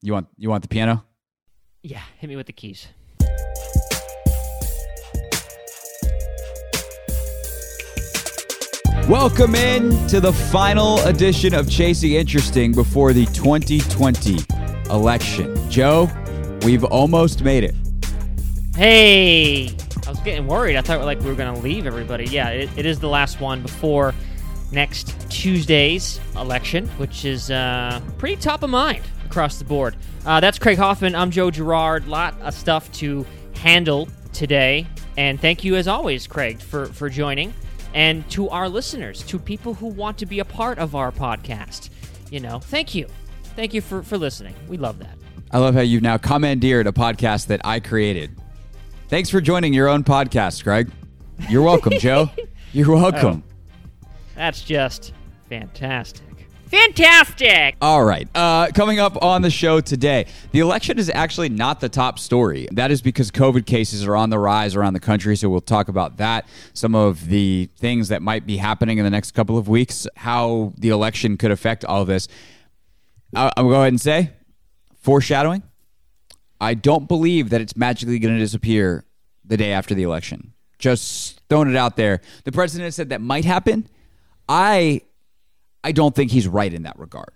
You want you want the piano? Yeah, hit me with the keys. Welcome in to the final edition of Chasing Interesting before the 2020 election. Joe, we've almost made it. Hey, I was getting worried. I thought like we were going to leave everybody. Yeah, it, it is the last one before next Tuesday's election, which is uh, pretty top of mind across the board. Uh, that's Craig Hoffman. I'm Joe Girard. Lot of stuff to handle today, and thank you as always, Craig, for for joining and to our listeners, to people who want to be a part of our podcast. You know, thank you. Thank you for, for listening. We love that. I love how you've now commandeered a podcast that I created. Thanks for joining your own podcast, Craig. You're welcome, Joe. You're welcome. Oh, that's just fantastic. Fantastic. All right. Uh, coming up on the show today, the election is actually not the top story. That is because COVID cases are on the rise around the country. So we'll talk about that, some of the things that might be happening in the next couple of weeks, how the election could affect all this. I'll, I'll go ahead and say, foreshadowing. I don't believe that it's magically going to disappear the day after the election. Just throwing it out there. The president said that might happen. I I don't think he's right in that regard.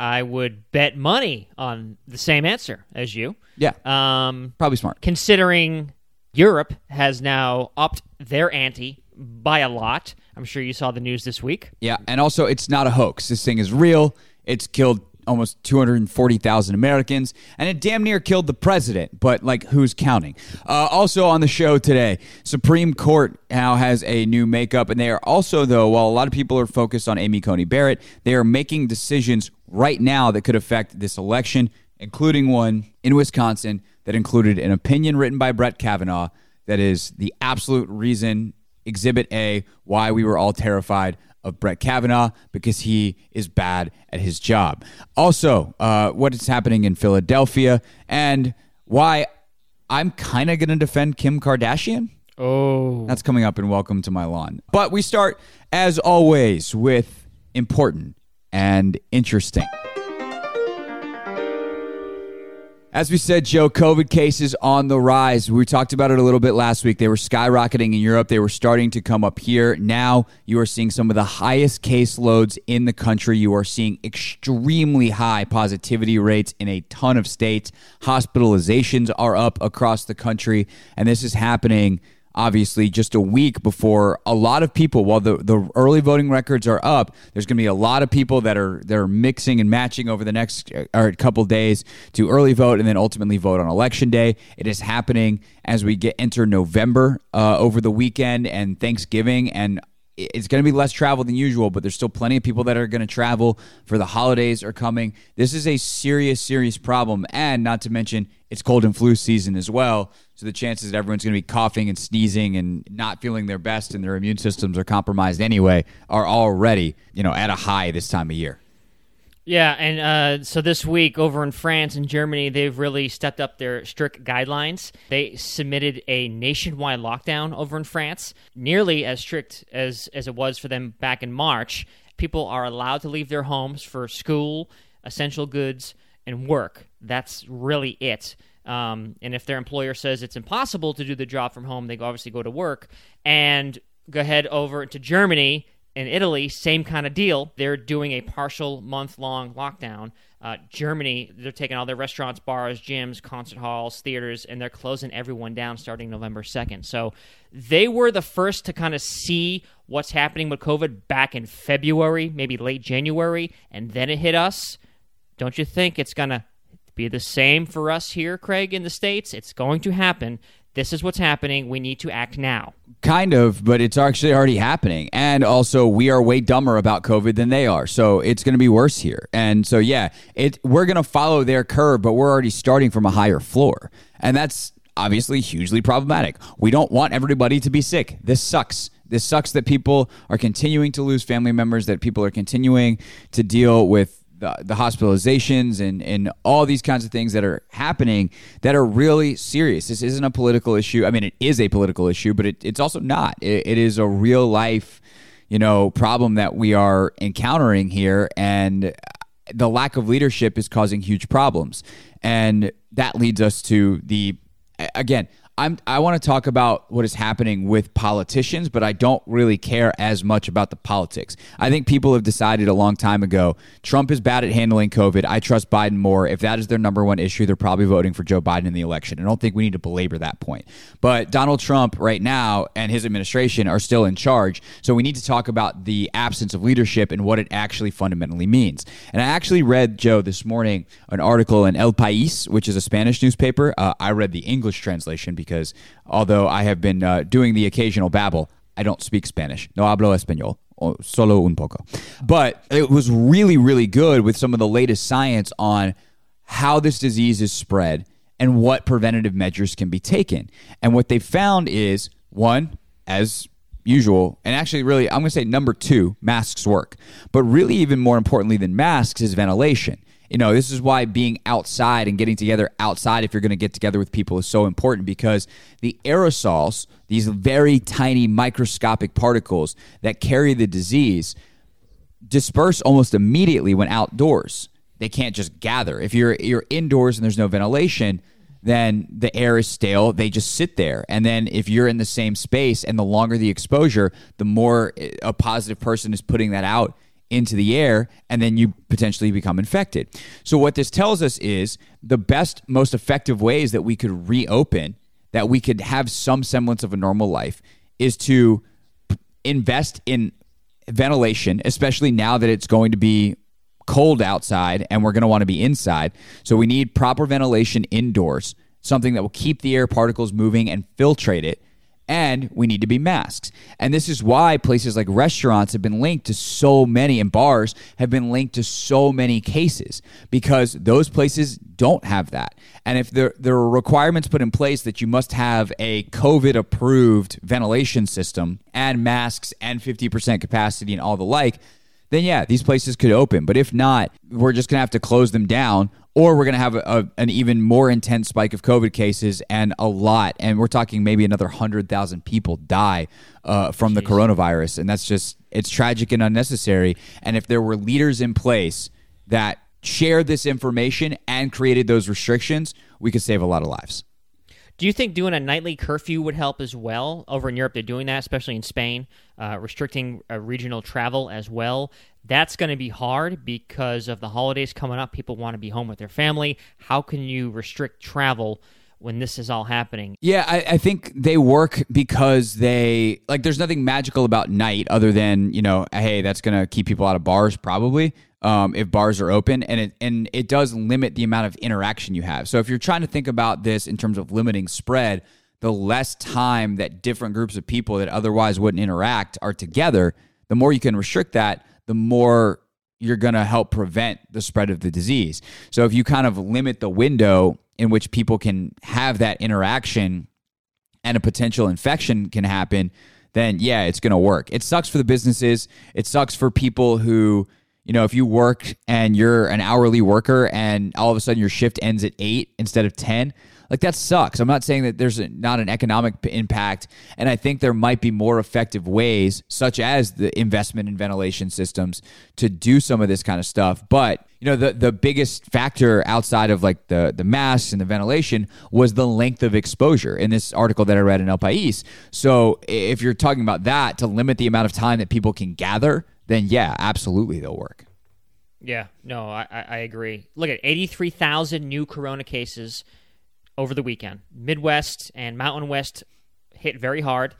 I would bet money on the same answer as you. Yeah. Um, Probably smart. considering Europe has now upped their ante by a lot. I'm sure you saw the news this week. Yeah, and also it's not a hoax. This thing is real. It's killed almost 240,000 Americans, and it damn near killed the president, but like who's counting? Uh, also on the show today, Supreme Court now has a new makeup, and they are also, though, while a lot of people are focused on Amy Coney Barrett, they are making decisions right now that could affect this election, including one in Wisconsin that included an opinion written by Brett Kavanaugh that is the absolute reason, Exhibit A, why we were all terrified of Brett Kavanaugh because he is bad at his job. Also, uh, what is happening in Philadelphia and why I'm kind of going to defend Kim Kardashian. Oh. That's coming up in Welcome to My Lawn. But we start, as always, with important and interesting. As we said, Joe, COVID cases on the rise. We talked about it a little bit last week. They were skyrocketing in Europe. They were starting to come up here. Now you are seeing some of the highest caseloads in the country. You are seeing extremely high positivity rates in a ton of states. Hospitalizations are up across the country. And this is happening obviously just a week before a lot of people while the, the early voting records are up there's going to be a lot of people that are they're mixing and matching over the next uh, or couple days to early vote and then ultimately vote on election day it is happening as we get enter november uh, over the weekend and thanksgiving and it's going to be less travel than usual, but there's still plenty of people that are going to travel for the holidays are coming. This is a serious, serious problem. And not to mention, it's cold and flu season as well. So the chances that everyone's going to be coughing and sneezing and not feeling their best and their immune systems are compromised anyway are already, you know, at a high this time of year. Yeah, and uh, so this week over in France and Germany, they've really stepped up their strict guidelines. They submitted a nationwide lockdown over in France, nearly as strict as, as it was for them back in March. People are allowed to leave their homes for school, essential goods, and work. That's really it. Um, and if their employer says it's impossible to do the job from home, they obviously go to work. And go ahead over to Germany and Italy, same kind of deal. They're doing a partial month long lockdown. Uh, Germany, they're taking all their restaurants, bars, gyms, concert halls, theaters, and they're closing everyone down starting November 2nd. So they were the first to kind of see what's happening with COVID back in February, maybe late January, and then it hit us. Don't you think it's going to be the same for us here, Craig, in the States? It's going to happen. This is what's happening. We need to act now. Kind of, but it's actually already happening. And also, we are way dumber about COVID than they are. So it's going to be worse here. And so, yeah, it we're going to follow their curve, but we're already starting from a higher floor. And that's obviously hugely problematic. We don't want everybody to be sick. This sucks. This sucks that people are continuing to lose family members, that people are continuing to deal with the, the hospitalizations and, and all these kinds of things that are happening that are really serious. This isn't a political issue. I mean, it is a political issue, but it, it's also not. It, it is a real life, you know, problem that we are encountering here. And the lack of leadership is causing huge problems. And that leads us to the, again, I'm I want to talk about what is happening with politicians, but I don't really care as much about the politics. I think people have decided a long time ago Trump is bad at handling COVID. I trust Biden more. If that is their number one issue, they're probably voting for Joe Biden in the election. I don't think we need to belabor that point. But Donald Trump right now and his administration are still in charge, so we need to talk about the absence of leadership and what it actually fundamentally means. And I actually read Joe this morning an article in El País, which is a Spanish newspaper. Uh, I read the English translation because although I have been uh, doing the occasional Babbel, I don't speak Spanish. No hablo español. Solo un poco. But it was really, really good with some of the latest science on how this disease is spread and what preventative measures can be taken. And what they found is one, as usual, and actually, really, I'm going to say number two, masks work. But really, even more importantly than masks is ventilation you know, this is why being outside and getting together outside, if you're going to get together with people, is so important because the aerosols, these very tiny microscopic particles that carry the disease, disperse almost immediately when outdoors. They can't just gather. If you're you're indoors and there's no ventilation, then the air is stale. They just sit there. And then if you're in the same space and the longer the exposure, the more eh, a positive person is putting that out into the air and then you potentially become infected. So, what this tells us is the best, most effective ways that we could reopen, that we could have some semblance of a normal life, is to invest in ventilation, especially now that it's going to be cold outside and we're going to want to be inside. So, we need proper ventilation indoors, something that will keep the air particles moving and filtrate it and we need to be masks. And this is why places like restaurants have been linked to so many, and bars have been linked to so many cases because those places don't have that. And if there, there are requirements put in place that you must have a COVID approved ventilation system and masks and 50% capacity and all the like, then yeah, these places could open. But if not, we're just going to have to close them down or we're going to have a, a, an even more intense spike of COVID cases and a lot. And we're talking maybe another 100,000 people die uh, from Jeez. the coronavirus. And that's just, it's tragic and unnecessary. And if there were leaders in place that shared this information and created those restrictions, we could save a lot of lives. Do you think doing a nightly curfew would help as well? Over in Europe, they're doing that, especially in Spain, uh, restricting uh, regional travel as well. That's going to be hard because of the holidays coming up. People want to be home with their family. How can you restrict travel? When this is all happening. Yeah, I, I, think they work because they like. There's nothing magical about night other than you know, hey, that's gonna keep people out of bars probably um, if bars are open, and it and it does limit the amount of interaction you have. So if you're trying to think about this in terms of limiting spread, the less time that different groups of people that otherwise wouldn't interact are together, the more you can restrict that, the more you're going to help prevent the spread of the disease. So if you kind of limit the window in which people can have that interaction and a potential infection can happen, then yeah, it's going to work. It sucks for the businesses. It sucks for people who you know, if you work and you're an hourly worker and all of a sudden your shift ends at eight instead of 10, like that sucks. I'm not saying that there's not an economic impact. And I think there might be more effective ways, such as the investment in ventilation systems, to do some of this kind of stuff. But, you know, the, the biggest factor outside of like the, the masks and the ventilation was the length of exposure in this article that I read in El País. So if you're talking about that to limit the amount of time that people can gather, then yeah, absolutely they'll work. Yeah, no, I, I agree. Look at 83,000 new corona cases over the weekend. Midwest and Mountain West hit very hard.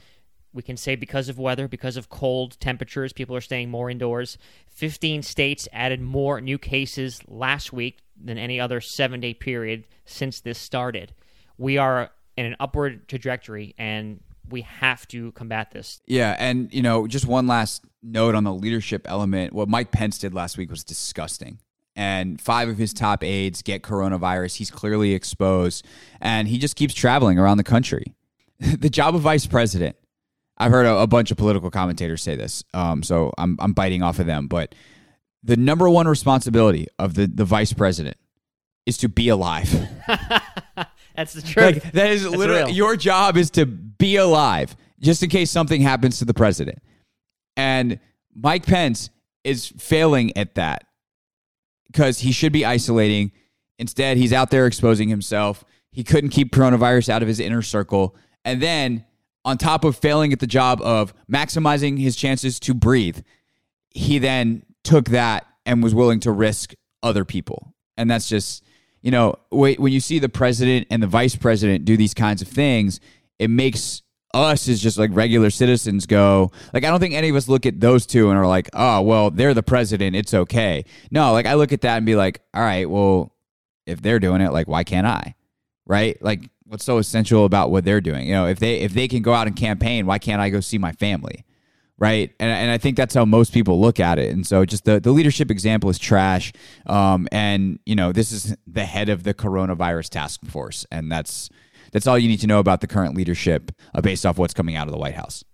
We can say because of weather, because of cold temperatures, people are staying more indoors. 15 states added more new cases last week than any other seven day period since this started. We are in an upward trajectory, and we have to combat this. Yeah, and you know, just one last note on the leadership element. What Mike Pence did last week was disgusting. And five of his top aides get coronavirus. He's clearly exposed, and he just keeps traveling around the country. the job of vice president. I've heard a, a bunch of political commentators say this, um, so I'm I'm biting off of them. But the number one responsibility of the the vice president is to be alive. That's the truth. Like, that is That's literally real. your job is to be alive just in case something happens to the president. And Mike Pence is failing at that because he should be isolating. Instead, he's out there exposing himself. He couldn't keep coronavirus out of his inner circle. And then, on top of failing at the job of maximizing his chances to breathe, he then took that and was willing to risk other people. And that's just, you know, when you see the president and the vice president do these kinds of things, it makes us as just like regular citizens go like i don't think any of us look at those two and are like oh well they're the president it's okay. No like i look at that and be like all right well if they're doing it like why can't i? Right? Like what's so essential about what they're doing? You know if they if they can go out and campaign why can't i go see my family? Right? And, and i think that's how most people look at it. And so just the, the leadership example is trash. Um, and you know this is the head of the coronavirus task force. And that's that's all you need to know about the current leadership uh, based off what's coming out of the White House.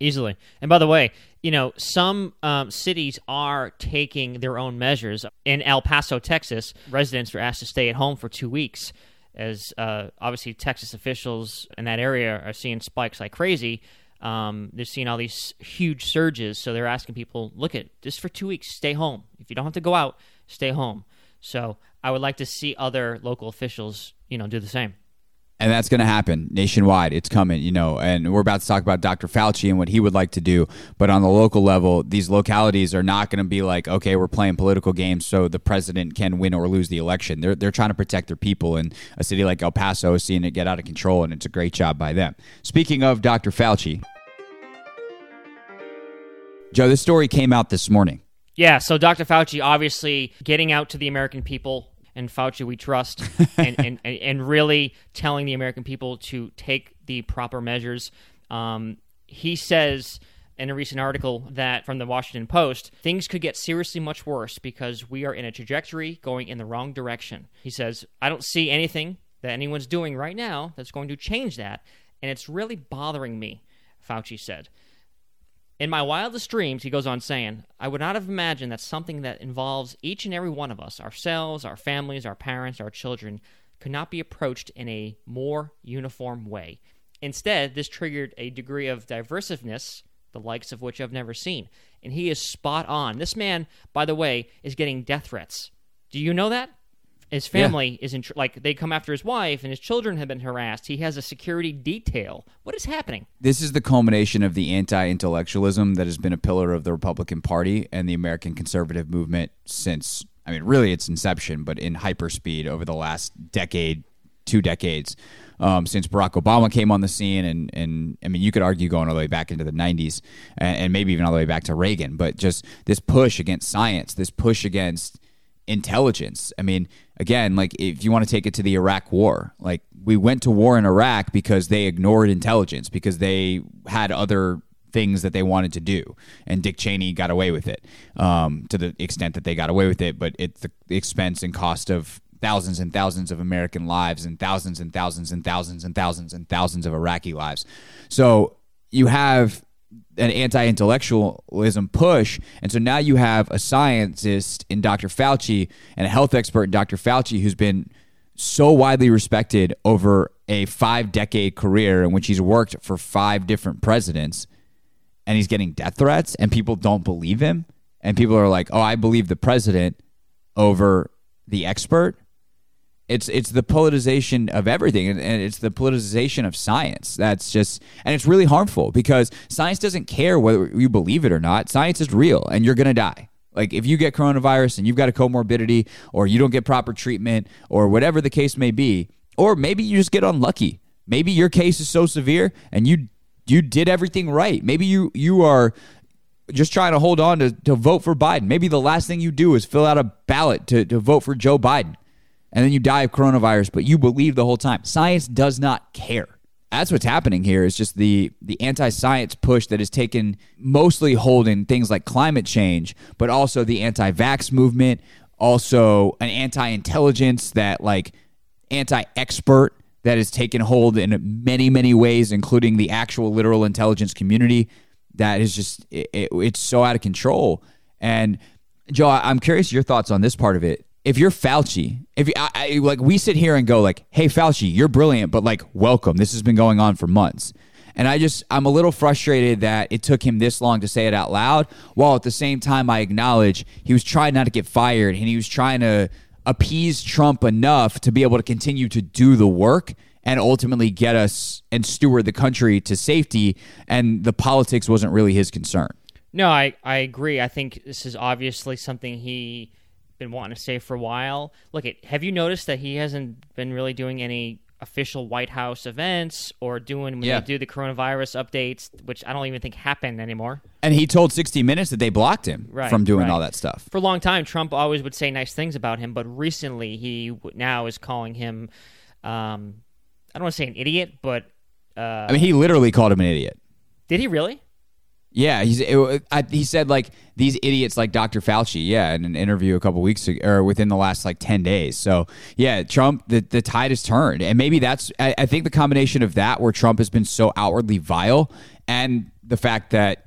Easily. And by the way, you know, some um, cities are taking their own measures. In El Paso, Texas, residents are asked to stay at home for two weeks, as uh, obviously Texas officials in that area are seeing spikes like crazy. Um, they're seeing all these huge surges, so they're asking people, look at just for two weeks, stay home. If you don't have to go out, stay home. So I would like to see other local officials, you know, do the same and that's going to happen nationwide. It's coming, you know, and we're about to talk about Dr. Fauci and what he would like to do. But on the local level, these localities are not going to be like, okay, we're playing political games so the president can win or lose the election. They're, they're trying to protect their people. And a city like El Paso is seeing it get out of control, and it's a great job by them. Speaking of Dr. Fauci, Joe, this story came out this morning. Yeah, so Dr. Fauci obviously getting out to the American people and Fauci we trust, and, and, and really telling the American people to take the proper measures. Um, he says in a recent article that from the Washington Post, things could get seriously much worse because we are in a trajectory going in the wrong direction. He says, I don't see anything that anyone's doing right now that's going to change that, and it's really bothering me, Fauci said. In my wildest dreams, he goes on saying, I would not have imagined that something that involves each and every one of us, ourselves, our families, our parents, our children, could not be approached in a more uniform way. Instead, this triggered a degree of diversiveness, the likes of which I've never seen. And he is spot on. This man, by the way, is getting death threats. Do you know that? His family yeah. is in tr- like they come after his wife and his children have been harassed. He has a security detail. What is happening? This is the culmination of the anti-intellectualism that has been a pillar of the Republican Party and the American conservative movement since I mean really its inception, but in hyperspeed over the last decade, two decades. Um, since Barack Obama came on the scene, and and I mean, you could argue going all the way back into the '90s, and, and maybe even all the way back to Reagan. But just this push against science, this push against intelligence. I mean, again, like if you want to take it to the Iraq war, like we went to war in Iraq because they ignored intelligence, because they had other things that they wanted to do. And Dick Cheney got away with it um, to the extent that they got away with it, but it's the expense and cost of thousands and thousands of American lives and thousands and thousands and thousands and thousands and thousands of Iraqi lives. So you have an anti-intellectualism push. And so now you have a scientist in dr fauci and a health expert in dr fauci who's been so widely respected over a five decade career in which he's worked for five different presidents and he's getting death threats and people don't believe him. And people are like oh i believe the president over the expert it's it's the politicization of everything and, it's the politicization of science that's just and it's really harmful because science doesn't care whether you believe it or not. Science is real and you're going to die. Like if you get coronavirus and you've got a comorbidity or you don't get proper treatment or whatever the case may be or maybe you just get unlucky. Maybe your case is so severe and you you did everything right. Maybe you you are just trying to hold on to, to vote for Biden. Maybe the last thing you do is fill out a ballot to, to vote for Joe Biden and then you die of coronavirus, but you believe the whole time. Science does not care. That's what's happening here is just the the anti-science push that is taken mostly hold in things like climate change, but also the anti-vax movement, also an anti-intelligence that like anti-expert that has taken hold in many many ways including the actual literal intelligence community that is just it, it, it's so out of control and joe i'm curious your thoughts on this part of it if you're Fauci, if you, I, I, like we sit here and go like, "Hey Fauci, you're brilliant, but like welcome. This has been going on for months." And I just, I'm a little frustrated that it took him this long to say it out loud, while at the same time, I acknowledge he was trying not to get fired and he was trying to appease Trump enough to be able to continue to do the work and ultimately get us and steward the country to safety. And the politics wasn't really his concern. No, I, I agree. I think this is obviously something he been wanting to say for a while. Look, at have you noticed that he hasn't been really doing any official White House events or doing when Yeah. they do the coronavirus updates, which I don't even think happen anymore. And he told 60 Minutes that they blocked him Right, from doing right. all that stuff. For a long time, Trump always would say nice things about him, but recently he now is calling him, um, I don't want to say an idiot, but uh, I mean, he literally called him an idiot. did he really? Yeah, he's. It, I, he said like these idiots like Dr. Fauci. Yeah, in an interview a couple weeks ago, or within the last like ten days. So yeah, Trump. The the tide has turned, and maybe that's. I, I think the combination of that, where Trump has been so outwardly vile, and the fact that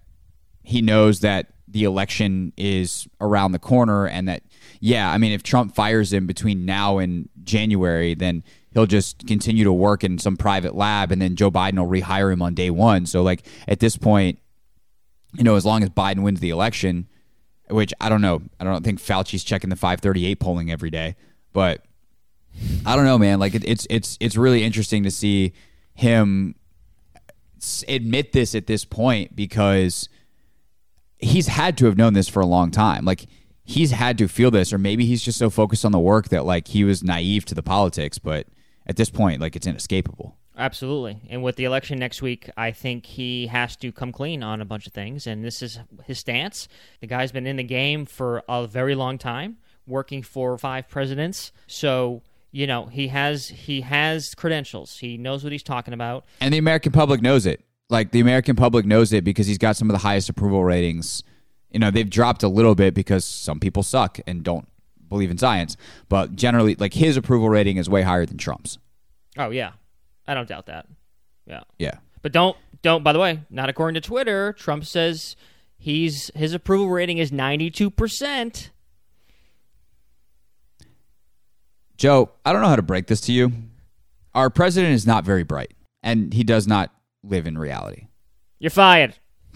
he knows that the election is around the corner, and that yeah, I mean, if Trump fires him between now and January, then he'll just continue to work in some private lab, and then Joe Biden will rehire him on day one. So like at this point you know, as long as Biden wins the election, which I don't know, I don't think Fauci's checking the 538 polling every day, but I don't know, man. Like it, it's it's it's really interesting to see him admit this at this point because he's had to have known this for a long time. Like he's had to feel this, or maybe he's just so focused on the work that like he was naive to the politics. But at this point, like it's inescapable. Absolutely. And with the election next week, I think he has to come clean on a bunch of things. And this is his stance. The guy's been in the game for a very long time, working for five presidents. So, you know, he has he has credentials. He knows what he's talking about. And the American public knows it. Like the American public knows it because he's got some of the highest approval ratings. You know, they've dropped a little bit because some people suck and don't believe in science. But generally, like his approval rating is way higher than Trump's. Oh yeah. I don't doubt that. Yeah. Yeah. But don't don't by the way, not according to Twitter, Trump says he's his approval rating is 92%. Joe, I don't know how to break this to you. Our president is not very bright, and he does not live in reality. You're fired.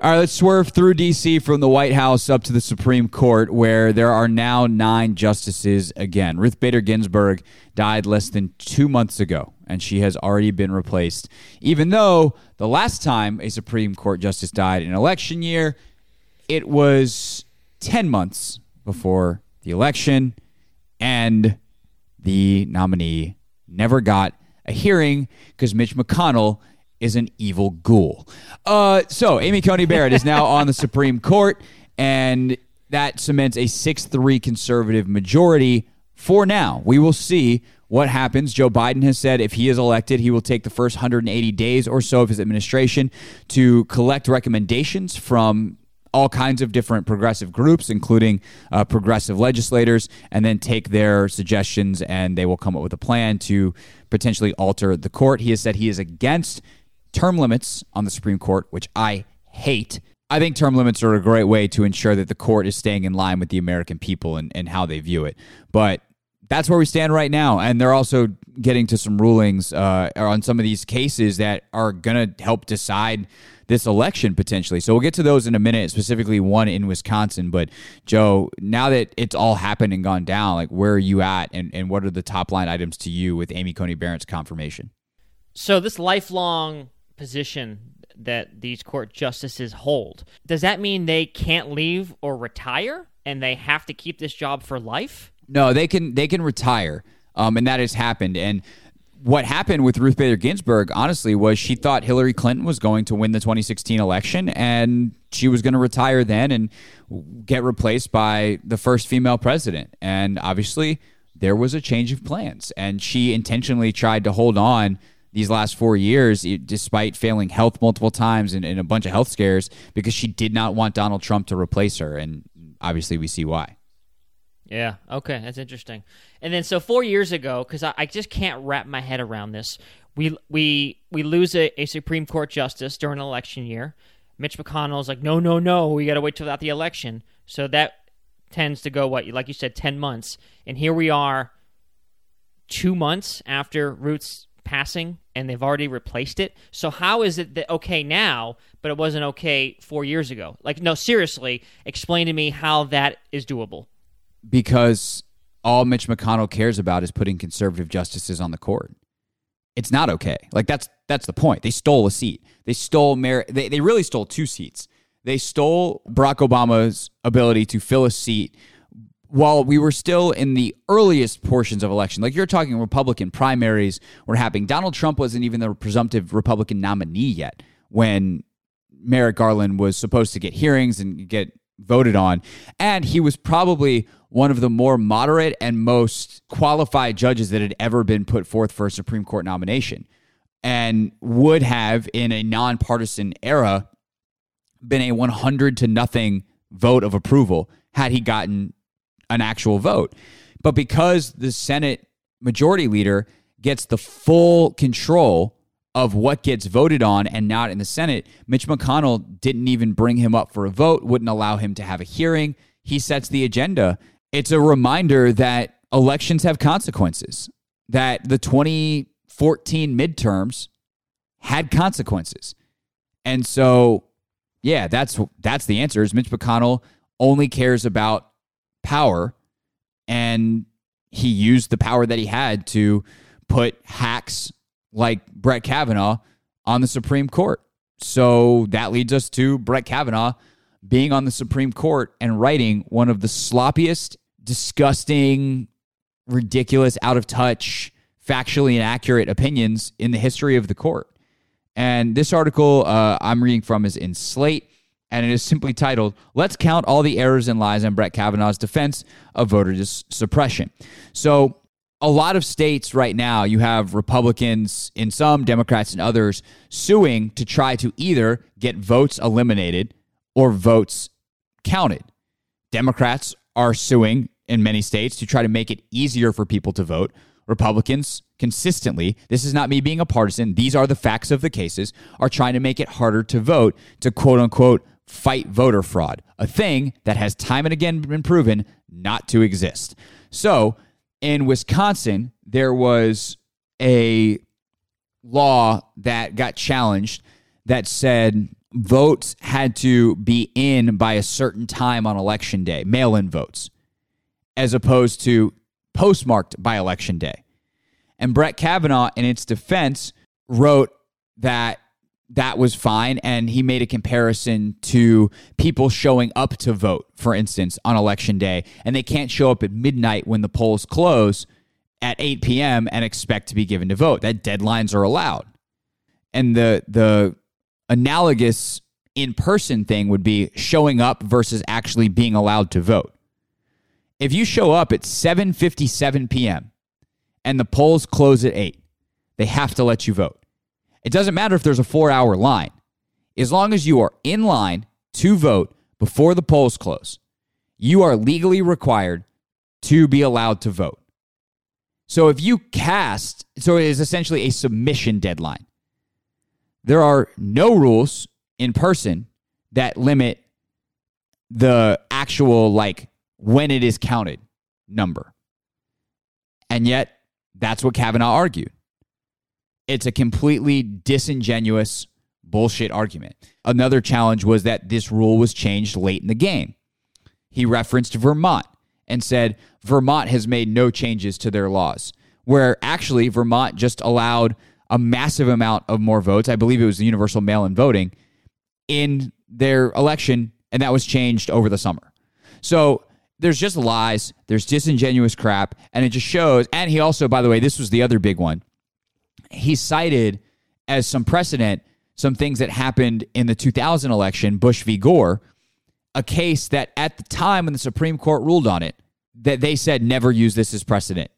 All right, let's swerve through D.C. from the White House up to the Supreme Court, where there are now nine justices again. Ruth Bader Ginsburg died less than two months ago, and she has already been replaced, even though the last time a Supreme Court justice died in election year, it was 10 months before the election, and the nominee never got a hearing because Mitch McConnell is an evil ghoul. Uh, so Amy Coney Barrett is now on the Supreme Court, and that cements a 6 3 conservative majority for now. We will see what happens. Joe Biden has said if he is elected, he will take the first 180 days or so of his administration to collect recommendations from all kinds of different progressive groups, including uh, progressive legislators, and then take their suggestions and they will come up with a plan to potentially alter the court. He has said he is against term limits on the Supreme Court, which I hate. I think term limits are a great way to ensure that the court is staying in line with the American people and, and how they view it. But that's where we stand right now. And they're also getting to some rulings uh, on some of these cases that are going to help decide this election potentially. So we'll get to those in a minute, specifically one in Wisconsin. But Joe, now that it's all happened and gone down, like where are you at and, and what are the top line items to you with Amy Coney Barrett's confirmation? So this lifelong position that these court justices hold, does that mean they can't leave or retire and they have to keep this job for life? No, they can they can retire, um, and that has happened. And what happened with Ruth Bader Ginsburg, honestly, was she thought Hillary Clinton was going to win the 2016 election, and she was going to retire then and get replaced by the first female president. And obviously, there was a change of plans, and she intentionally tried to hold on these last four years, despite failing health multiple times and, and a bunch of health scares, because she did not want Donald Trump to replace her. And obviously, we see why. Yeah. Okay, that's interesting. And then so four years ago, because I, I just can't wrap my head around this, we we we lose a, a Supreme Court justice during an election year. Mitch McConnell's like, no, no, no, we got to wait till after the election. So that tends to go what, like you said, ten months. And here we are, two months after Ruth's passing and they've already replaced it. So how is it that okay now, but it wasn't okay four years ago? Like, no, seriously, explain to me how that is doable. Because all Mitch McConnell cares about is putting conservative justices on the court. It's not okay. Like that's that's the point. They stole a seat. They stole Mer- they, they really stole two seats. They stole Barack Obama's ability to fill a seat while we were still in the earliest portions of election, like you're talking Republican primaries were happening. Donald Trump wasn't even the presumptive Republican nominee yet when Merrick Garland was supposed to get hearings and get voted on. And he was probably one of the more moderate and most qualified judges that had ever been put forth for a Supreme Court nomination and would have, in a nonpartisan era, been a 100 to nothing vote of approval had he gotten an actual vote. But because the Senate majority leader gets the full control of what gets voted on and not in the Senate, Mitch McConnell didn't even bring him up for a vote, wouldn't allow him to have a hearing. He sets the agenda. It's a reminder that elections have consequences, that the 2014 midterms had consequences. And so, yeah, that's that's the answer is Mitch McConnell only cares about power and he used the power that he had to put hacks like Brett Kavanaugh on the Supreme Court. So that leads us to Brett Kavanaugh being on the Supreme Court and writing one of the sloppiest, disgusting, ridiculous, out of touch, factually inaccurate opinions in the history of the court. And this article uh, I'm reading from is in Slate and it is simply titled Let's Count All the Errors and Lies on Brett Kavanaugh's Defense of Voter dis- Suppression. So, a lot of states right now, you have Republicans in some, Democrats in others, suing to try to either get votes eliminated or votes counted. Democrats are suing in many states to try to make it easier for people to vote. Republicans consistently, this is not me being a partisan, these are the facts of the cases, are trying to make it harder to vote to quote unquote fight voter fraud, a thing that has time and again been proven not to exist. So, in Wisconsin, there was a law that got challenged that said votes had to be in by a certain time on election day, mail in votes, as opposed to postmarked by election day. And Brett Kavanaugh, in its defense, wrote that that was fine. And he made a comparison to people showing up to vote, for instance, on election day. And they can't show up at midnight when the polls close at 8 p.m. and expect to be given to vote. That deadlines are allowed. And the the analogous in-person thing would be showing up versus actually being allowed to vote. If you show up at 7:57 p.m. and the polls close at 8, they have to let you vote. It doesn't matter if there's a 4-hour line. As long as you are in line to vote before the polls close, you are legally required to be allowed to vote. So if you cast, so it is essentially a submission deadline. There are no rules in person that limit the actual like when it is counted number. And yet, that's what Kavanaugh argued. It's a completely disingenuous bullshit argument. Another challenge was that this rule was changed late in the game. He referenced Vermont and said Vermont has made no changes to their laws, where actually Vermont just allowed a massive amount of more votes. I believe it was the universal mail in voting in their election, and that was changed over the summer. So there's just lies, there's disingenuous crap, and it just shows. And he also, by the way, this was the other big one. He cited as some precedent some things that happened in the 2000 election, Bush v. Gore, a case that at the time when the Supreme Court ruled on it, that they said never use this as precedent.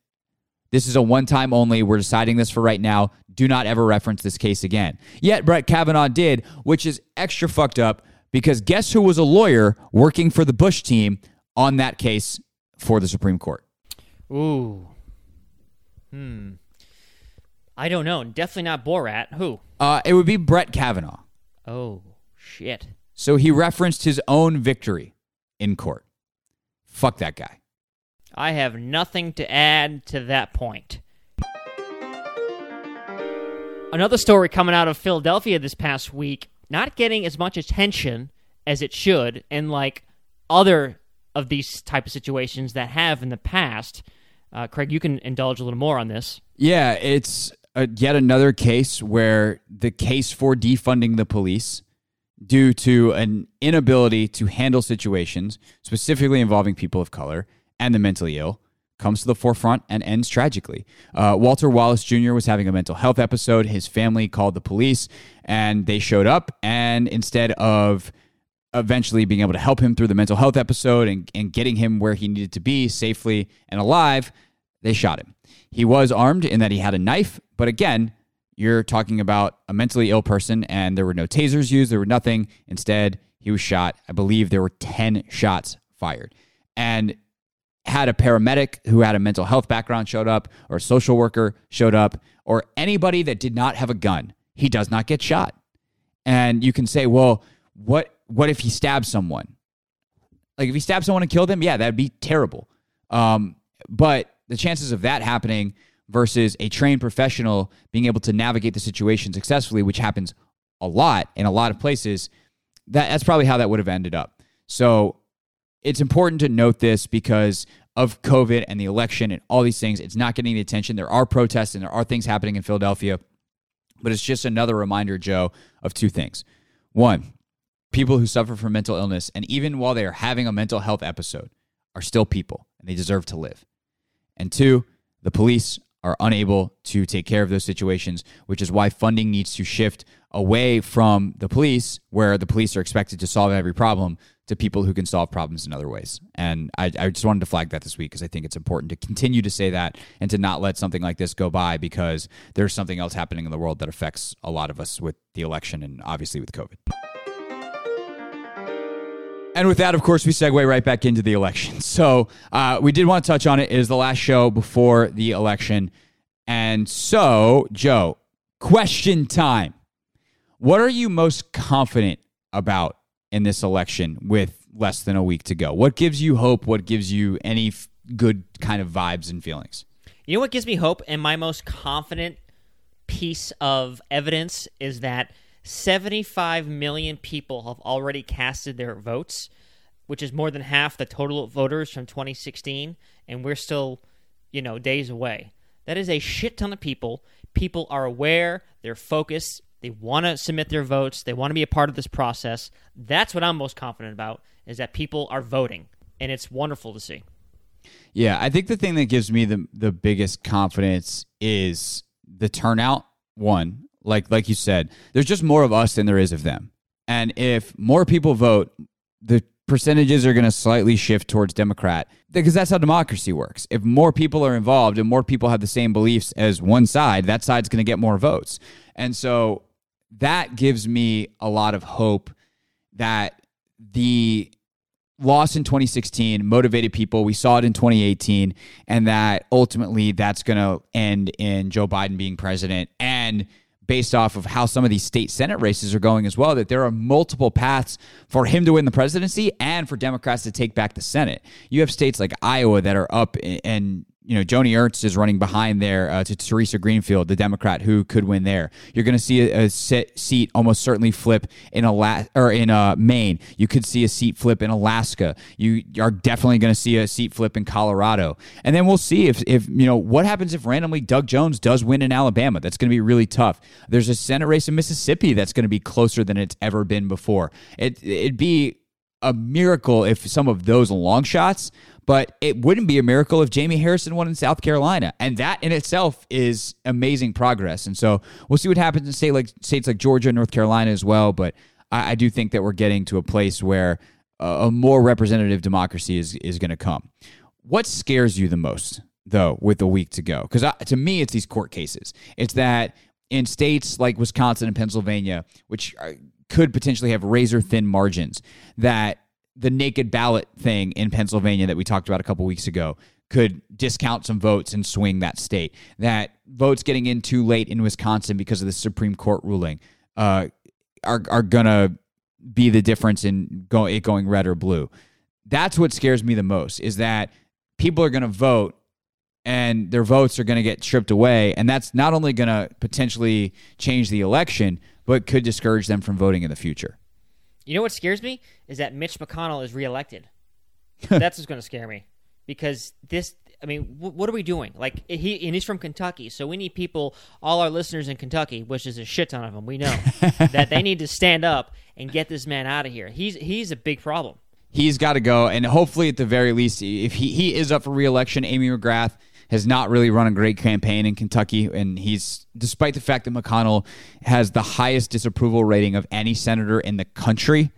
This is a one time only. We're deciding this for right now. Do not ever reference this case again. Yet Brett Kavanaugh did, which is extra fucked up because guess who was a lawyer working for the Bush team on that case for the Supreme Court? Ooh. Hmm. I don't know. Definitely not Borat. Who? Uh, it would be Brett Kavanaugh. Oh, shit. So he referenced his own victory in court. Fuck that guy. I have nothing to add to that point. Another story coming out of Philadelphia this past week, not getting as much attention as it should, and like other of these type of situations that have in the past. Uh, Craig, you can indulge a little more on this. Yeah, it's a, yet another case where the case for defunding the police due to an inability to handle situations, specifically involving people of color and the mentally ill, comes to the forefront and ends tragically. Uh, Walter Wallace Jr. was having a mental health episode. His family called the police and they showed up. And instead of eventually being able to help him through the mental health episode and, and getting him where he needed to be safely and alive, they shot him. He was armed in that he had a knife, but again, you're talking about a mentally ill person and there were no tasers used, there were nothing. Instead, he was shot. I believe there were 10 shots fired. And had a paramedic who had a mental health background showed up, or a social worker showed up, or anybody that did not have a gun, he does not get shot. And you can say, well, what what if he stabs someone? Like if he stabs someone and killed them, yeah, that'd be terrible. Um, but the chances of that happening versus a trained professional being able to navigate the situation successfully, which happens a lot in a lot of places, that, that's probably how that would have ended up. So it's important to note this because of COVID and the election and all these things. It's not getting the attention. There are protests and there are things happening in Philadelphia, but it's just another reminder, Joe, of two things. One, people who suffer from mental illness, and even while they are having a mental health episode, are still people and they deserve to live. And two, the police are unable to take care of those situations, which is why funding needs to shift away from the police, where the police are expected to solve every problem, to people who can solve problems in other ways. And I, I just wanted to flag that this week because I think it's important to continue to say that and to not let something like this go by because there's something else happening in the world that affects a lot of us with the election and obviously with COVID. And with that, of course, we segue right back into the election. So uh, we did want to touch on it. It is the last show before the election. And so, Joe, question time. What are you most confident about in this election with less than a week to go? What gives you hope? What gives you any f- good kind of vibes and feelings? You know what gives me hope and my most confident piece of evidence is that 75 million people have already casted their votes, which is more than half the total voters from 2016, and we're still, you know, days away. That is a shit ton of people. People are aware, they're focused, they want to submit their votes, they want to be a part of this process. That's what I'm most confident about is that people are voting, and it's wonderful to see. Yeah, I think the thing that gives me the the biggest confidence is the turnout. One, like like you said, there's just more of us than there is of them. And if more people vote, the percentages are going to slightly shift towards Democrat because that's how democracy works. If more people are involved and more people have the same beliefs as one side, that side's going to get more votes. And so that gives me a lot of hope that the loss in 2016 motivated people. We saw it in 2018, and that ultimately that's going to end in Joe Biden being president. And based off of how some of these state Senate races are going as well, that there are multiple paths for him to win the presidency and for Democrats to take back the Senate. You have states like Iowa that are up and you know, Joni Ernst is running behind there uh, to Theresa Greenfield, the Democrat who could win there. You're going to see a, a seat almost certainly flip in Ala- or in uh, Maine. You could see a seat flip in Alaska. You are definitely going to see a seat flip in Colorado. And then we'll see if, if you know what happens if randomly Doug Jones does win in Alabama. That's going to be really tough. There's a Senate race in Mississippi that's going to be closer than it's ever been before. It it'd be a miracle if some of those long shots but it wouldn't be a miracle if Jamie Harrison won in South Carolina. And that in itself is amazing progress. And so we'll see what happens in state like, states like Georgia and North Carolina as well. But I, I do think that we're getting to a place where a, more representative democracy is, is going to come. What scares you the most, though, with a week to go? Because to me, it's these court cases. It's that in states like Wisconsin and Pennsylvania, which are, could potentially have razor thin margins, that the naked ballot thing in Pennsylvania that we talked about a couple weeks ago could discount some votes and swing that state. That votes getting in too late in Wisconsin because of the Supreme Court ruling uh, are are gonna be the difference in go, it going red or blue. That's what scares me the most is that people are gonna vote and their votes are to get stripped away. And that's not only to potentially change the election, but could discourage them from voting in the future. You know what scares me is that Mitch McConnell is reelected. That's what's going to scare me because this. I mean, w- what are we doing? Like he and he's from Kentucky, so we need people. All our listeners in Kentucky, which is a shit ton of them, we know that they need to stand up and get this man out of here. He's he's a big problem. He's got to go, and hopefully, at the very least, if he, he is up for reelection, Amy McGrath has not really run a great campaign in Kentucky, and he's despite the fact that McConnell has the highest disapproval rating of any senator in the country.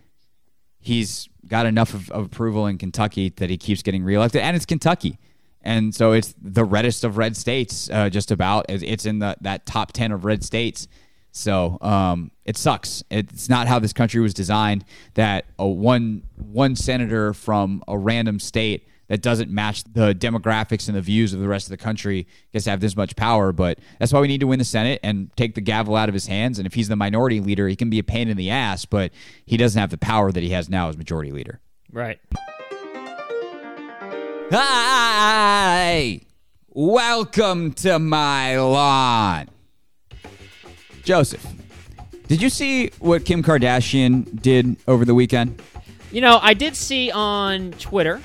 He's got enough of, of approval in Kentucky that he keeps getting reelected, and it's Kentucky, and so it's the reddest of red states. Uh, just about it's in the that top ten of red states. So um, it sucks. It's not how this country was designed. That a one one senator from a random state that doesn't match the demographics and the views of the rest of the country gets to have this much power. But that's why we need to win the Senate and take the gavel out of his hands. And if he's the minority leader, he can be a pain in the ass, but he doesn't have the power that he has now as majority leader. Right. Hi! Welcome to my lawn. Joseph, did you see what Kim Kardashian did over the weekend? You know, I did see on Twitter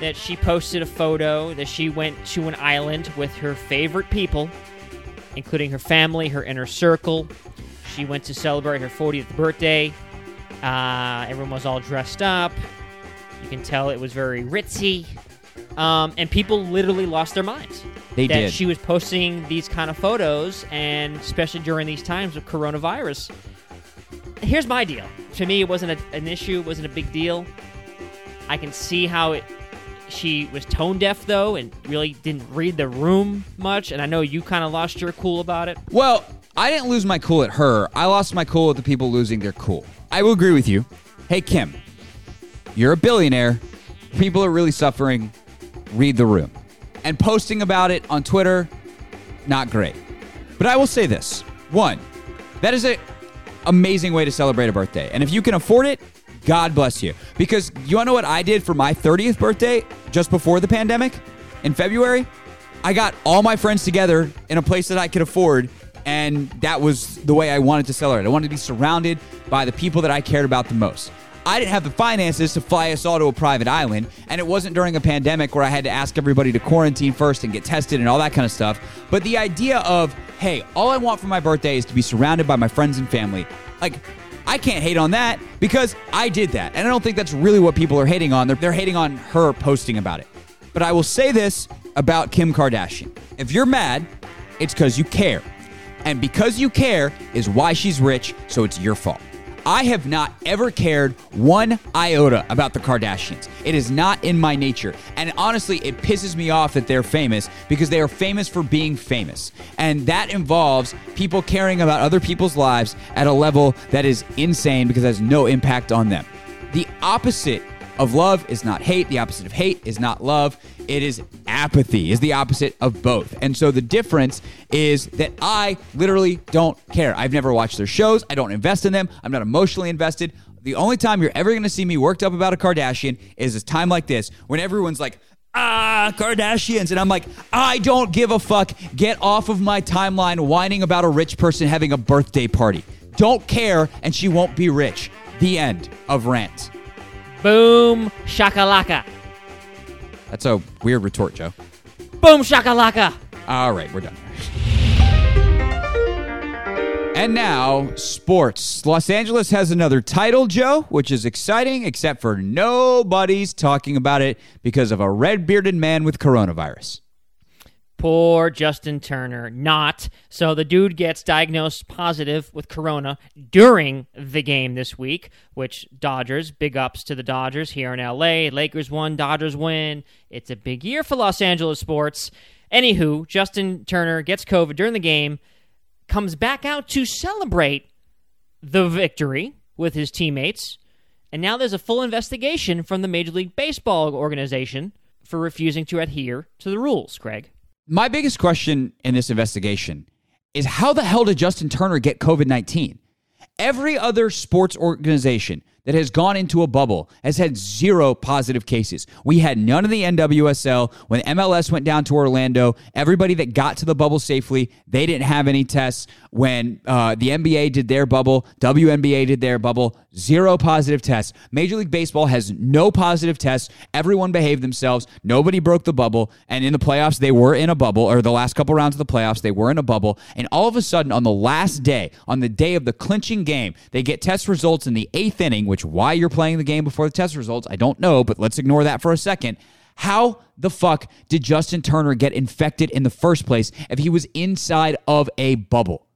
that she posted a photo that she went to an island with her favorite people, including her family, her inner circle. She went to celebrate her 40th birthday. Uh, everyone was all dressed up. You can tell it was very ritzy. Um, and people literally lost their minds. They that did. she was posting these kind of photos, and especially during these times of coronavirus. Here's my deal. To me, it wasn't a, an issue. It wasn't a big deal. I can see how it. She was tone deaf though, and really didn't read the room much. And I know you kind of lost your cool about it. Well, I didn't lose my cool at her. I lost my cool at the people losing their cool. I will agree with you. Hey, Kim, you're a billionaire. People are really suffering. Read the room. And posting about it on Twitter, not great. But I will say this one, that is an amazing way to celebrate a birthday. And if you can afford it, God bless you. Because you want to know what I did for my 30th birthday just before the pandemic in February? I got all my friends together in a place that I could afford, and that was the way I wanted to celebrate. I wanted to be surrounded by the people that I cared about the most. I didn't have the finances to fly us all to a private island, and it wasn't during a pandemic where I had to ask everybody to quarantine first and get tested and all that kind of stuff. But the idea of, hey, all I want for my birthday is to be surrounded by my friends and family. Like, I can't hate on that because I did that. And I don't think that's really what people are hating on. They're, they're hating on her posting about it. But I will say this about Kim Kardashian if you're mad, it's because you care. And because you care is why she's rich, so it's your fault. I have not ever cared one iota about the Kardashians. It is not in my nature. And honestly, it pisses me off that they're famous because they are famous for being famous. And that involves people caring about other people's lives at a level that is insane because it has no impact on them. The opposite of love is not hate. The opposite of hate is not love. It is apathy, is the opposite of both. And so the difference is that I literally don't care. I've never watched their shows. I don't invest in them. I'm not emotionally invested. The only time you're ever going to see me worked up about a Kardashian is a time like this when everyone's like, ah, Kardashians. And I'm like, I don't give a fuck. Get off of my timeline whining about a rich person having a birthday party. Don't care, and she won't be rich. The end of rant. Boom shakalaka. That's a weird retort, Joe. Boom shakalaka. All right, we're done. And now, sports. Los Angeles has another title, Joe, which is exciting, except for nobody's talking about it because of a red bearded man with coronavirus. Poor Justin Turner. Not. So the dude gets diagnosed positive with corona during the game this week, which Dodgers, big ups to the Dodgers here in LA. Lakers won, Dodgers win. It's a big year for Los Angeles sports. Anywho, Justin Turner gets COVID during the game, comes back out to celebrate the victory with his teammates, and now there's a full investigation from the Major League Baseball organization for refusing to adhere to the rules, Craig. My biggest question in this investigation is how the hell did Justin Turner get COVID 19? Every other sports organization that has gone into a bubble has had zero positive cases. We had none of the NWSL. When MLS went down to Orlando, everybody that got to the bubble safely, they didn't have any tests. When uh, the NBA did their bubble, WNBA did their bubble, zero positive tests. Major League Baseball has no positive tests. Everyone behaved themselves. Nobody broke the bubble. And in the playoffs, they were in a bubble, or the last couple rounds of the playoffs, they were in a bubble. And all of a sudden, on the last day, on the day of the clinching game, they get test results in the eighth inning, which why you're playing the game before the test results, I don't know, but let's ignore that for a second. How the fuck did Justin Turner get infected in the first place if he was inside of a bubble?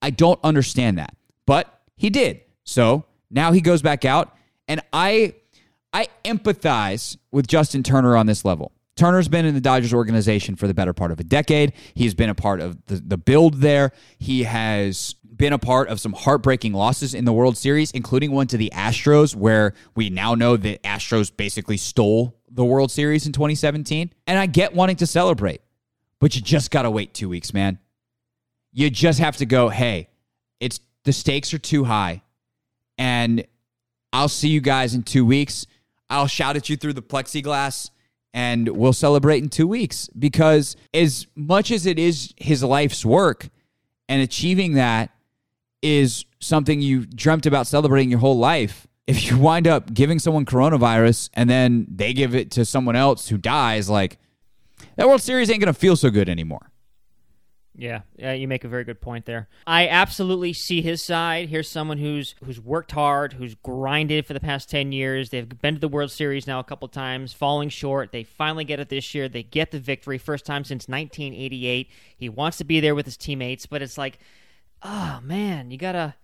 I don't understand that. But he did. So now he goes back out. And I I empathize with Justin Turner on this level. Turner's been in the Dodgers organization for the better part of a decade. He's been a part of the, the build there. He has been a part of some heartbreaking losses in the World Series, including one to the Astros, where we now know that Astros basically stole the World Series in 2017. And I get wanting to celebrate, but you just got to wait two weeks, man. You just have to go, hey, it's the stakes are too high. And I'll see you guys in two weeks. I'll shout at you through the plexiglass and we'll celebrate in two weeks because as much as it is his life's work and achieving that is something you dreamt about celebrating your whole life if you wind up giving someone coronavirus and then they give it to someone else who dies like that world series ain't gonna feel so good anymore yeah, yeah, you make a very good point there. I absolutely see his side. Here's someone who's who's worked hard, who's grinded for the past ten years. They've been to the World Series now a couple times, falling short. They finally get it this year. They get the victory, first time since 1988. He wants to be there with his teammates, but it's like, oh man, you gotta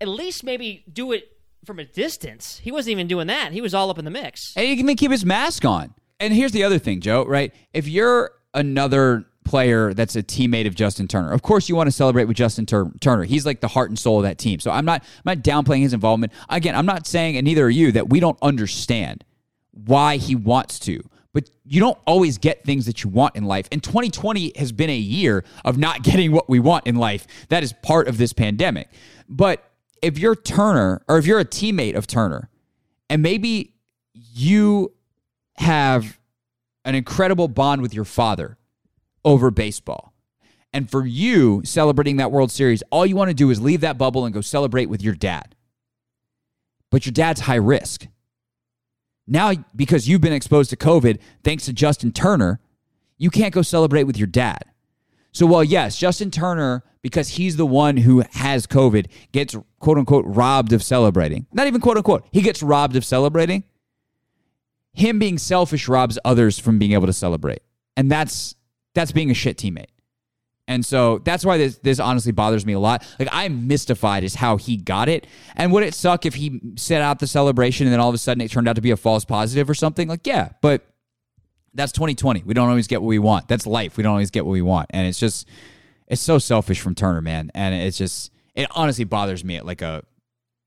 at least maybe do it from a distance. He wasn't even doing that. He was all up in the mix. And he can keep his mask on. And here's the other thing, Joe. Right? If you're another player that's a teammate of Justin Turner. Of course, you want to celebrate with Justin Tur- Turner. He's like the heart and soul of that team. So I'm not I'm not downplaying his involvement. Again, I'm not saying, and neither are you, that we don't understand why he wants to. But you don't always get things that you want in life. And 2020 has been a year of not getting what we want in life. That is part of this pandemic. But if you're Turner, or if you're a teammate of Turner, and maybe you have an incredible bond with your father over baseball. And for you celebrating that World Series, all you want to do is leave that bubble and go celebrate with your dad. But your dad's high risk. Now, because you've been exposed to COVID, thanks to Justin Turner, you can't go celebrate with your dad. So, while yes, Justin Turner, because he's the one who has COVID, gets quote unquote robbed of celebrating, not even quote unquote, he gets robbed of celebrating. Him being selfish robs others from being able to celebrate. And that's that's being a shit teammate. And so that's why this, this honestly bothers me a lot. Like I'm mystified as how he got it. And would it suck if he set out the celebration and then all of a sudden it turned out to be a false positive or something? Like, yeah, but that's 2020. We don't always get what we want. That's life. We don't always get what we want. And it's just it's so selfish from Turner, man. And it's just it honestly bothers me at like a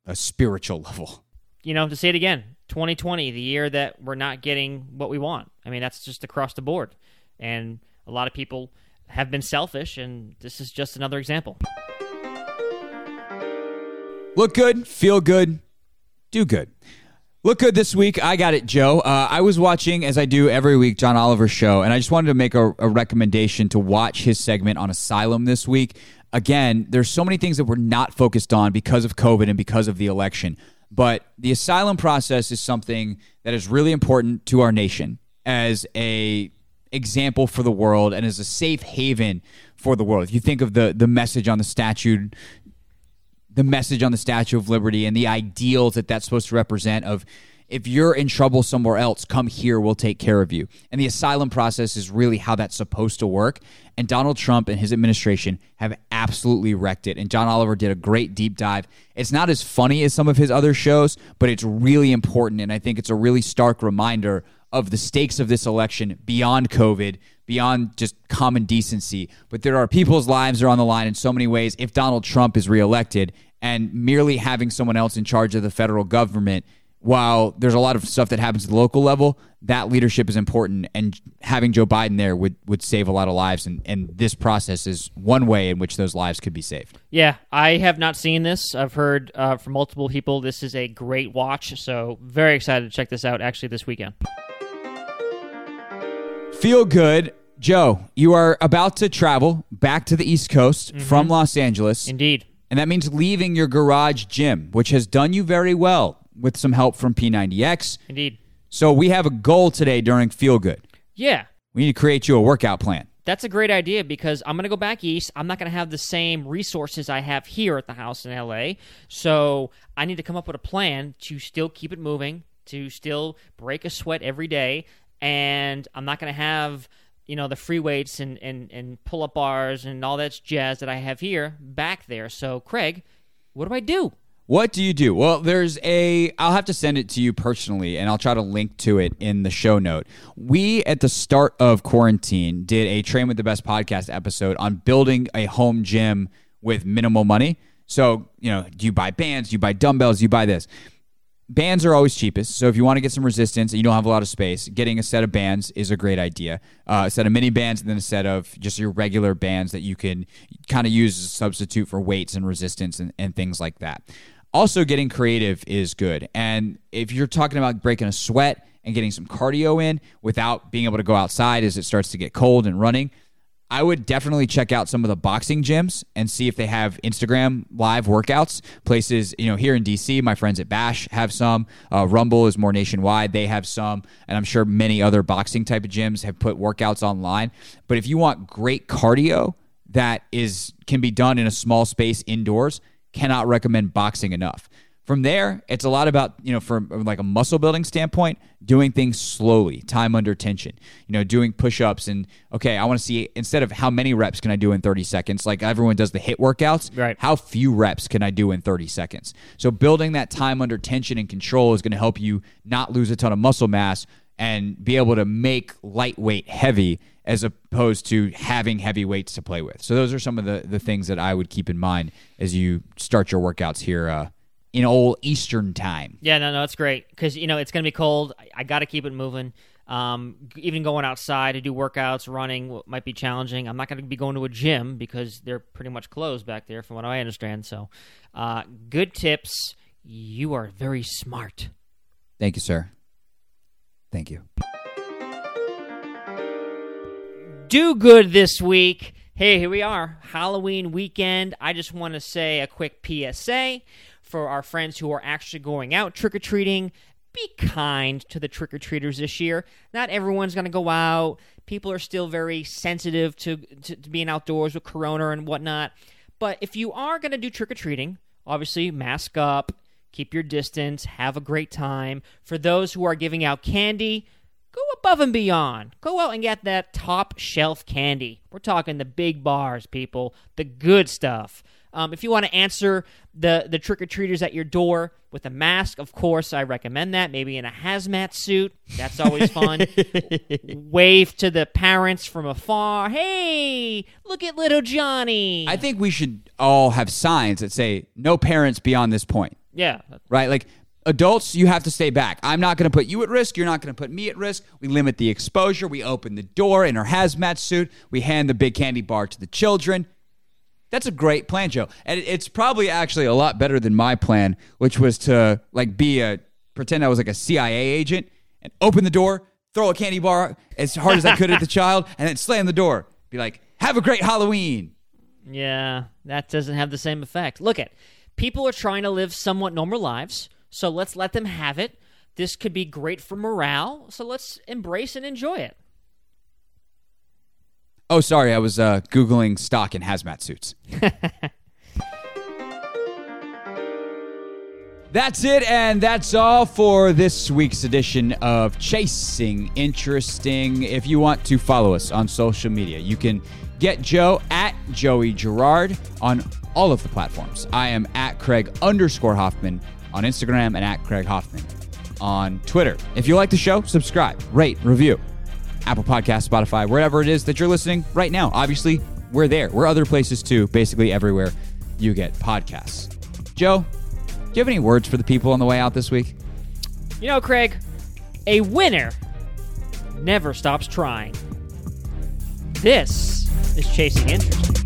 a spiritual level. You know, to say it again, 2020, the year that we're not getting what we want. I mean, that's just across the board. And a lot of people have been selfish, and this is just another example. Look good, feel good, do good. Look good this week. I got it, Joe. Uh, I was watching, as I do every week, John Oliver's show, and I just wanted to make a, a recommendation to watch his segment on asylum this week. Again, there's so many things that we're not focused on because of COVID and because of the election. But the asylum process is something that is really important to our nation as a example for the world and as a safe haven for the world. If you think of the the message on the statue the message on the Statue of Liberty and the ideals that that's supposed to represent of if you're in trouble somewhere else, come here, we'll take care of you. And the asylum process is really how that's supposed to work. And Donald Trump and his administration have absolutely wrecked it. And John Oliver did a great deep dive. It's not as funny as some of his other shows, but it's really important. And I think it's a really stark reminder of the stakes of this election beyond COVID, beyond just common decency. But there are people's lives are on the line in so many ways if Donald Trump is reelected, and merely having someone else in charge of the federal government while there's a lot of stuff that happens at the local level, that leadership is important. And having Joe Biden there would, would save a lot of lives. And, and this process is one way in which those lives could be saved. Yeah, I have not seen this. I've heard uh, from multiple people this is a great watch. So, very excited to check this out actually this weekend. Feel good. Joe, you are about to travel back to the East Coast mm-hmm. from Los Angeles. Indeed. And that means leaving your garage gym, which has done you very well with some help from P90X. Indeed. So we have a goal today during Feel Good. Yeah. We need to create you a workout plan. That's a great idea because I'm going to go back east. I'm not going to have the same resources I have here at the house in LA. So I need to come up with a plan to still keep it moving, to still break a sweat every day. And I'm not going to have you know the free weights and, and, and pull up bars and all that jazz that I have here back there. So Craig, what do I do? What do you do? Well, there's a. I'll have to send it to you personally, and I'll try to link to it in the show note. We at the start of quarantine did a Train with the Best podcast episode on building a home gym with minimal money. So you know, do you buy bands? Do you buy dumbbells? Do you buy this? Bands are always cheapest. So if you want to get some resistance and you don't have a lot of space, getting a set of bands is a great idea. Uh, a set of mini bands and then a set of just your regular bands that you can kind of use as a substitute for weights and resistance and, and things like that. Also, getting creative is good. And if you're talking about breaking a sweat and getting some cardio in without being able to go outside as it starts to get cold and running, I would definitely check out some of the boxing gyms and see if they have Instagram live workouts. Places, you know, here in DC, my friends at Bash have some. Uh, Rumble is more nationwide; they have some, and I'm sure many other boxing type of gyms have put workouts online. But if you want great cardio that is can be done in a small space indoors, cannot recommend boxing enough. From there, it's a lot about, you know, from like a muscle building standpoint, doing things slowly, time under tension. You know, doing push ups and, okay, I want to see, instead of how many reps can I do in 30 seconds, like everyone does the HIIT workouts, right. how few reps can I do in 30 seconds? So building that time under tension and control is going to help you not lose a ton of muscle mass and be able to make lightweight heavy as opposed to having heavy weights to play with. So those are some of the, the things that I would keep in mind as you start your workouts here uh, in old Eastern time. Yeah, no, no, it's great because you know it's going to be cold. I, I got to keep it moving. Um, even going outside to do workouts, running might be challenging. I'm not going to be going to a gym because they're pretty much closed back there, from what I understand. So, uh, good tips. You are very smart. Thank you, sir. Thank you. Do good this week. Hey, here we are, Halloween weekend. I just want to say a quick PSA for our friends who are actually going out trick or treating. Be kind to the trick or treaters this year. Not everyone's going to go out. People are still very sensitive to, to, to being outdoors with Corona and whatnot. But if you are going to do trick or treating, obviously mask up, keep your distance, have a great time. For those who are giving out candy, go above and beyond. Go out and get that top shelf candy. We're talking the big bars, people, the good stuff. Um, if you want to answer the, the trick or treaters at your door with a mask, of course, I recommend that. Maybe in a hazmat suit. That's always fun. Wave to the parents from afar. Hey, look at little Johnny. I think we should all have signs that say, no parents beyond this point. Yeah. Right? Like, adults, you have to stay back. I'm not going to put you at risk. You're not going to put me at risk. We limit the exposure. We open the door in our hazmat suit. We hand the big candy bar to the children. That's a great plan, Joe. And it's probably actually a lot better than my plan, which was to like be a pretend I was like a CIA agent and open the door, throw a candy bar as hard as I could at the child, and then slam the door. Be like, "Have a great Halloween." Yeah, that doesn't have the same effect. Look at people are trying to live somewhat normal lives, so let's let them have it. This could be great for morale, so let's embrace and enjoy it. Oh, sorry, I was uh, googling stock in hazmat suits. That's it, and that's all for this week's edition of Chasing Interesting. If you want to follow us on social media, you can get Joe at Joey Gerard on all of the platforms. I am at Craig underscore Hoffman on Instagram and at Craig Hoffman on Twitter. If you like the show, subscribe, rate, review. Apple Podcast, Spotify, wherever it is that you're listening right now. Obviously, we're there. We're other places too, basically everywhere you get podcasts. Joe, do you have any words for the people on the way out this week? You know, Craig, a winner never stops trying. This is Chasing Interest.